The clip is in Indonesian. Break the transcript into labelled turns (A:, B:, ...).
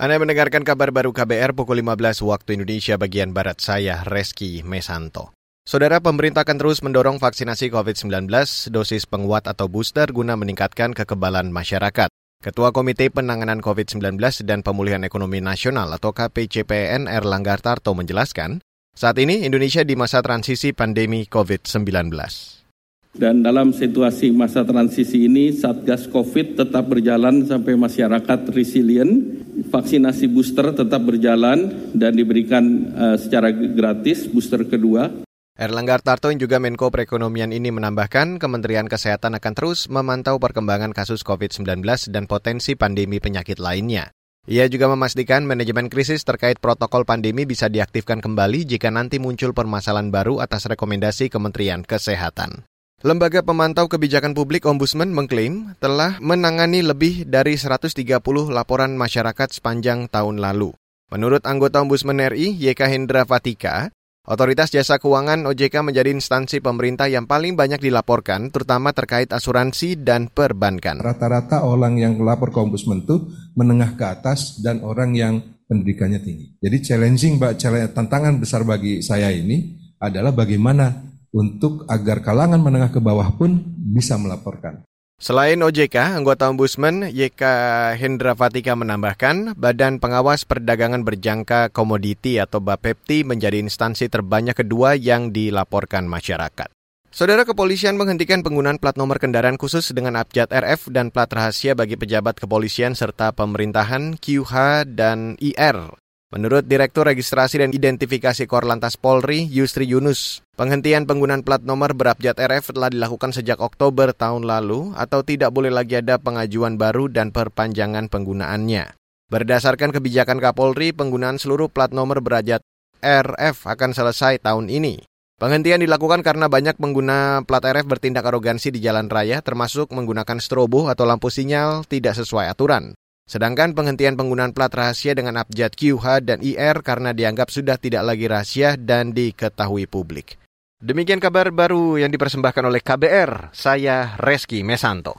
A: Anda mendengarkan kabar baru KBR pukul 15 waktu Indonesia bagian Barat saya, Reski Mesanto. Saudara pemerintah akan terus mendorong vaksinasi COVID-19 dosis penguat atau booster guna meningkatkan kekebalan masyarakat. Ketua Komite Penanganan COVID-19 dan Pemulihan Ekonomi Nasional atau KPCPN Erlangga Tarto menjelaskan, saat ini Indonesia di masa transisi pandemi COVID-19.
B: Dan dalam situasi masa transisi ini, Satgas COVID tetap berjalan sampai masyarakat resilient, vaksinasi booster tetap berjalan dan diberikan uh, secara gratis booster kedua.
A: Erlangga Tarto yang juga Menko Perekonomian ini menambahkan Kementerian Kesehatan akan terus memantau perkembangan kasus COVID-19 dan potensi pandemi penyakit lainnya. Ia juga memastikan manajemen krisis terkait protokol pandemi bisa diaktifkan kembali jika nanti muncul permasalahan baru atas rekomendasi Kementerian Kesehatan. Lembaga Pemantau Kebijakan Publik Ombudsman mengklaim telah menangani lebih dari 130 laporan masyarakat sepanjang tahun lalu. Menurut anggota Ombudsman RI, YK Hendra Fatika, Otoritas Jasa Keuangan OJK menjadi instansi pemerintah yang paling banyak dilaporkan, terutama terkait asuransi dan perbankan.
C: Rata-rata orang yang melapor ke Ombudsman itu menengah ke atas dan orang yang pendidikannya tinggi. Jadi challenging, tantangan besar bagi saya ini adalah bagaimana untuk agar kalangan menengah ke bawah pun bisa melaporkan.
A: Selain OJK, anggota Ombudsman YK Hendra Fatika menambahkan, Badan Pengawas Perdagangan Berjangka Komoditi atau BAPEPTI menjadi instansi terbanyak kedua yang dilaporkan masyarakat. Saudara kepolisian menghentikan penggunaan plat nomor kendaraan khusus dengan abjad RF dan plat rahasia bagi pejabat kepolisian serta pemerintahan QH dan IR Menurut Direktur Registrasi dan Identifikasi Korlantas Polri, Yusri Yunus, penghentian penggunaan plat nomor berabjad RF telah dilakukan sejak Oktober tahun lalu atau tidak boleh lagi ada pengajuan baru dan perpanjangan penggunaannya. Berdasarkan kebijakan Kapolri, penggunaan seluruh plat nomor berabjad RF akan selesai tahun ini. Penghentian dilakukan karena banyak pengguna plat RF bertindak arogansi di jalan raya termasuk menggunakan strobo atau lampu sinyal tidak sesuai aturan. Sedangkan penghentian penggunaan plat rahasia dengan abjad QH dan IR karena dianggap sudah tidak lagi rahasia dan diketahui publik. Demikian kabar baru yang dipersembahkan oleh KBR, saya Reski Mesanto.